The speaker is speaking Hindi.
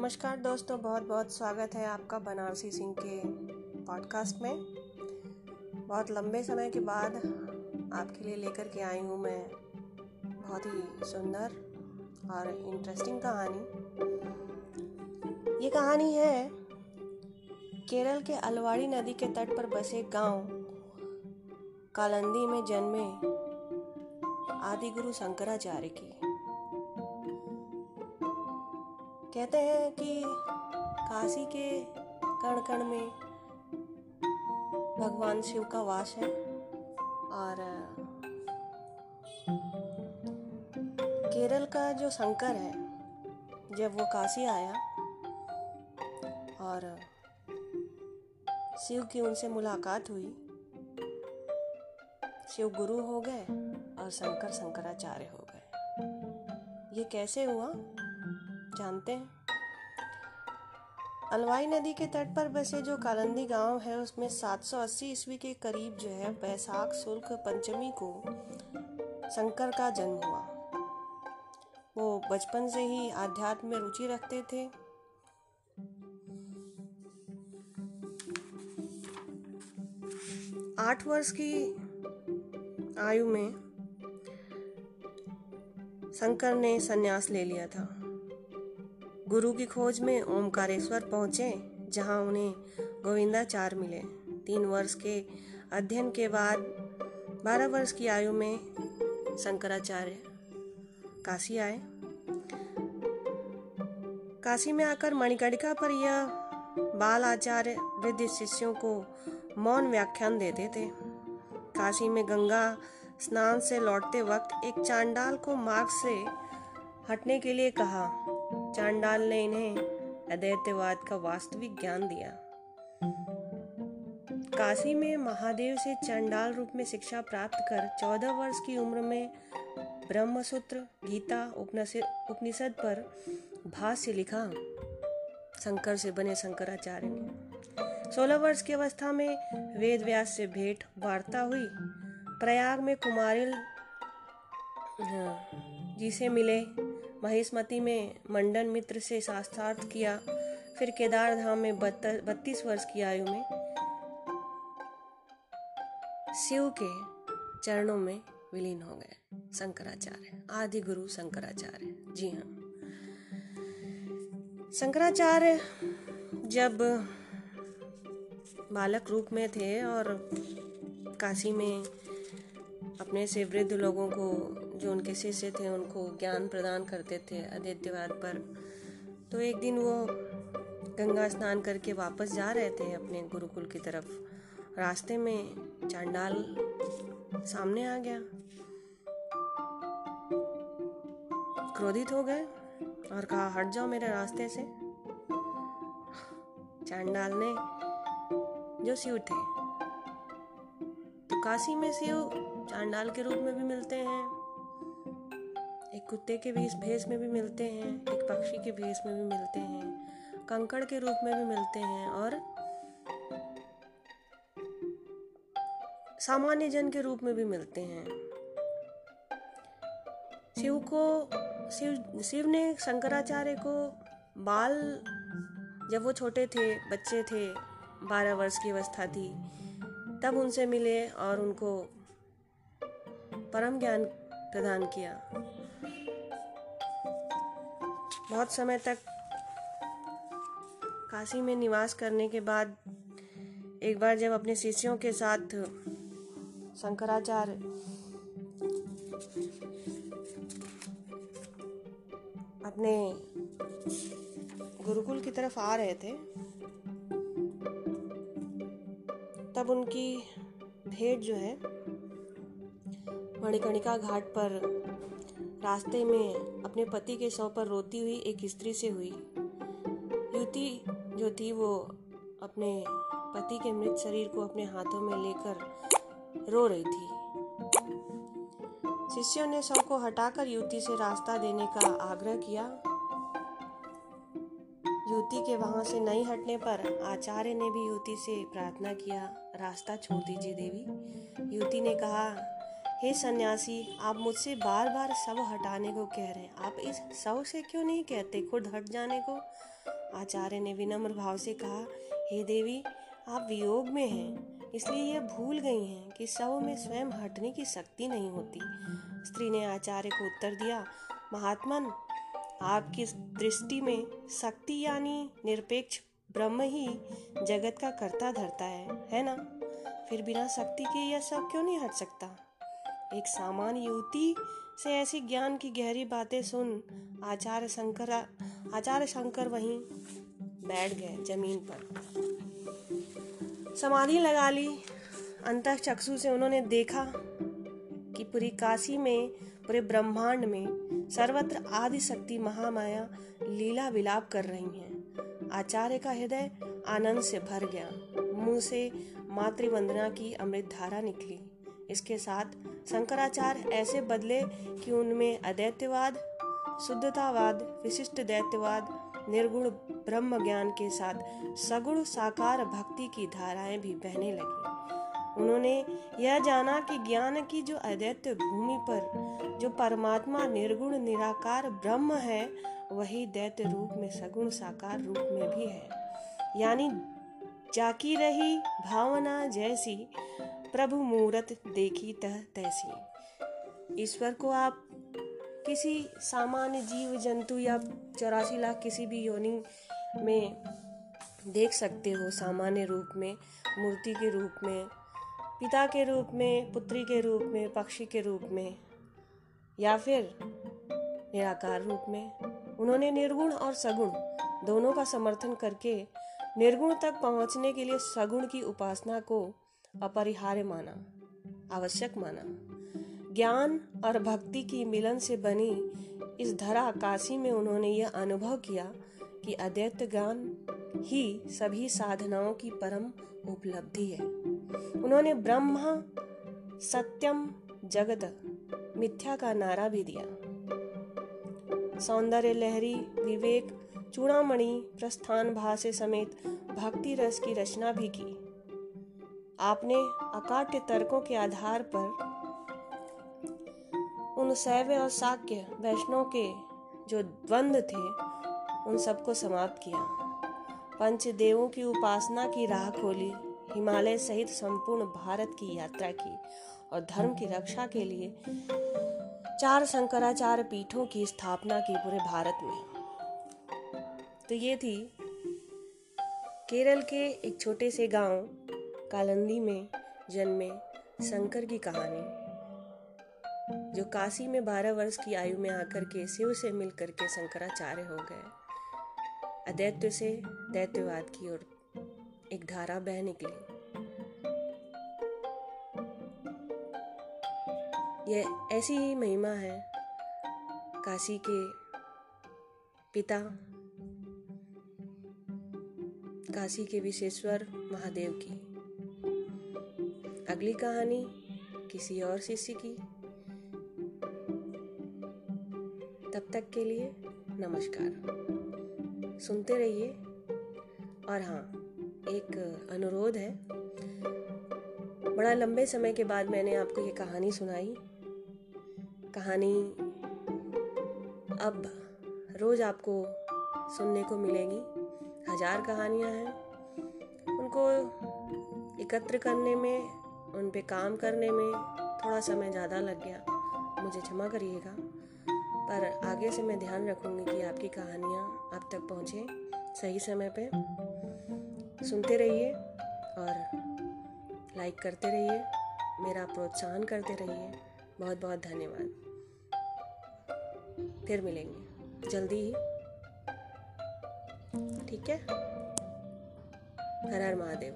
नमस्कार दोस्तों बहुत बहुत स्वागत है आपका बनारसी सिंह के पॉडकास्ट में। बहुत लंबे समय के बाद आपके लिए लेकर के आई हूँ मैं बहुत ही सुंदर और इंटरेस्टिंग कहानी। ये कहानी है, केरल के अलवाड़ी नदी के तट पर बसे गाँव कालंदी में जन्मे आदि गुरु शंकराचार्य की। कहते हैं कि काशी के कण कण में भगवान शिव का वास है और केरल का जो शंकर है, जब वो काशी आया और शिव की उनसे मुलाकात हुई, शिव गुरु हो गए और शंकर शंकराचार्य हो गए। ये कैसे हुआ? जानते हैं। अलवाई नदी के तट पर बसे जो कालंदी गाँव है, उसमें 780 ईस्वी के करीब जो है, बैसाख शुल्क पंचमी को शंकर का जन्म हुआ। वो बचपन से ही आध्यात्म में रुचि रखते थे। आठ वर्ष की आयु में शंकर ने सन्यास ले लिया था। गुरु की खोज में ओमकारेश्वर पहुँचे, जहाँ उन्हें गोविंदाचार्य मिले। तीन वर्ष के अध्ययन के बाद, बारह वर्ष की आयु में शंकराचार्य काशी आए। काशी में आकर मणिकर्णिका पर यह बाल आचार्य वृद्ध शिष्यों को मौन व्याख्यान देते थे। काशी में गंगा स्नान से लौटते वक्त एक चांडाल को मार्ग से हटने के लिए कहा चांडाल ने इन्हें अद्वैतवाद का वास्तविक ज्ञान दिया। काशी में महादेव से चांडाल रूप में शिक्षा प्राप्त कर चौदह वर्ष की उम्र में ब्रह्मसूत्र, गीता, उपनिषद पर भाष्य लिखा। शंकर से बने शंकराचार्य ने। सोलह वर्ष की अवस्था में वेद व्यास से भेंट, वार्ता हुई। प्रयाग में कुमारिल जी से मिले। महेशमती में मंडन मित्र से शास्त्रार्थ किया, फिर केदार धाम में बत्तीस वर्ष की आयु में शिव के चरणों में विलीन हो गए। शंकराचार्य, आदि गुरु शंकराचार्य। जी हाँ। शंकराचार्य जब बालक रूप में थे और काशी में अपने से वृद्ध लोगों को, जो उनके शिष्य थे, उनको ज्ञान प्रदान करते थे आदित्यवाद पर। तो एक दिन वो गंगा स्नान करके वापस जा रहे थे अपने गुरुकुल की तरफ़। रास्ते में चांडाल सामने आ गया। क्रोधित हो गए और कहा, हट जाओ मेरे रास्ते से। चांडाल ने जो शिव थे तो काशी में शिव चांडाल के रूप में भी मिलते हैं, एक कुत्ते के भेष भेष में भी मिलते हैं, एक पक्षी के भेष में भी मिलते हैं, कंकड़ के रूप में भी मिलते हैं और सामान्य जन के रूप में भी मिलते हैं। शिव को, शिव शिव ने शंकराचार्य को बाल, जब वो छोटे थे, बच्चे थे, बारह वर्ष की अवस्था थी, तब उनसे मिले और उनको परम ज्ञान प्रदान किया। बहुत समय तक काशी में निवास करने के बाद एक बार जब अपने शिष्यों के साथ शंकराचार्य अपने गुरुकुल की तरफ़ आ रहे थे, तब उनकी भेंट जो है मणिकर्णिका घाट पर रास्ते में अपने पति के शव पर रोती हुई एक स्त्री से हुई। युवती जो थी वो अपने पति के मृत शरीर को अपने हाथों में लेकर रो रही थी। शिष्यों ने शव को हटाकर युवती से रास्ता देने का आग्रह किया। युवती के वहाँ से नहीं हटने पर आचार्य ने भी युवती से प्रार्थना किया, रास्ता छोड़ दीजिए देवी। युवती ने कहा हे सन्यासी, आप मुझसे बार बार शव हटाने को कह रहे हैं। आप इस शव से क्यों नहीं कहते? खुद हट जाने को? आचार्य ने विनम्र भाव से कहा, हे देवी, आप वियोग में हैं, इसलिए यह भूल गई हैं कि शव में स्वयं हटने की शक्ति नहीं होती। स्त्री ने आचार्य को उत्तर दिया, महात्मन, आपकी दृष्टि में शक्ति यानी निरपेक्ष ब्रह्म ही जगत का कर्ता धरता है है ना? फिर बिना शक्ति के यह सब क्यों नहीं हट सकता? एक सामान्य युवती से ऐसी ज्ञान की गहरी बातें सुन आचार्य शंकर आचार्य शंकर वहीं बैठ गए ज़मीन पर। समाधि लगा ली। अंत चक्षु से उन्होंने देखा कि पूरी काशी में, पूरे ब्रह्मांड में सर्वत्र आदि शक्ति महामाया लीला विलाप कर रही हैं। आचार्य का हृदय आनंद से भर गया। मुँह से मातृवंदना की अमृत धारा निकली। इसके साथ शंकराचार्य ऐसे बदले कि उनमें अदैत्यवाद, शुद्धतावाद, विशिष्ट दैत्यवाद, निर्गुण ब्रह्म ज्ञान के साथ सगुण साकार भक्ति की धाराएँ भी बहने लगी। उन्होंने यह जाना कि ज्ञान की जो अदैत्य भूमि पर जो परमात्मा निर्गुण निराकार ब्रह्म है, वही दैत्य रूप में सगुण साकार रूप में भी है। यानी जाकी रही भावना जैसी प्रभु मूरत देखी तह तैसी। ईश्वर को आप किसी सामान्य जीव, जंतु या चौरासी लाख किसी भी योनि में देख सकते हो। सामान्य रूप में, मूर्ति के रूप में, पिता के रूप में, पुत्री के रूप में, पक्षी के रूप में, या फिर निराकार रूप में। उन्होंने निर्गुण और सगुण दोनों का समर्थन करके निर्गुण तक पहुँचने के लिए सगुण की उपासना को अपरिहार्य माना, आवश्यक माना। ज्ञान और भक्ति की मिलन से बनी इस धरा काशी में उन्होंने यह अनुभव किया कि अद्वैत ज्ञान ही सभी साधनाओं की परम उपलब्धि है। उन्होंने ब्रह्मा, सत्यम, जगत, मिथ्या का नारा भी दिया। सौंदर्य, लहरी, विवेक, चूड़ामणि, प्रस्थान भाष्य समेत भक्ति रस की रचना भी की। आपने अकाट्य तर्कों के आधार पर उन शैव और शाक्य वैष्णव के जो द्वंद्व थे, उन सबको समाप्त किया। पंच देवों की उपासना की राह खोली, हिमालय सहित संपूर्ण भारत की यात्रा की और धर्म की रक्षा के लिए चार शंकराचार्य पीठों की स्थापना की पूरे भारत में। तो ये थी केरल के एक छोटे से गाँव कालंदी में जन्मे शंकर की कहानी, जो काशी में बारह वर्ष की आयु में आकर के शिव से मिलकर के शंकराचार्य हो गए। अदैत्य से दैत्यवाद की ओर एक धारा बह निकली। यह ऐसी ही महिमा है काशी के पिता, काशी के विशेश्वर महादेव की। अगली कहानी किसी और शिष्य की। तब तक के लिए नमस्कार। सुनते रहिए। और हाँ एक अनुरोध है। बड़ा लंबे समय के बाद मैंने आपको ये कहानी सुनाई। कहानी अब रोज आपको सुनने को मिलेगी। हज़ार कहानियाँ हैं। उनको एकत्र करने में उन पे काम करने में थोड़ा समय ज़्यादा लग गया। मुझे क्षमा करिएगा, पर आगे से मैं ध्यान रखूँगी कि आपकी कहानियाँ आप तक पहुँचे सही समय पे। सुनते रहिए और लाइक करते रहिए, मेरा प्रोत्साहन करते रहिए। बहुत बहुत धन्यवाद। फिर मिलेंगे, जल्दी ही। ठीक है? हर हर महादेव।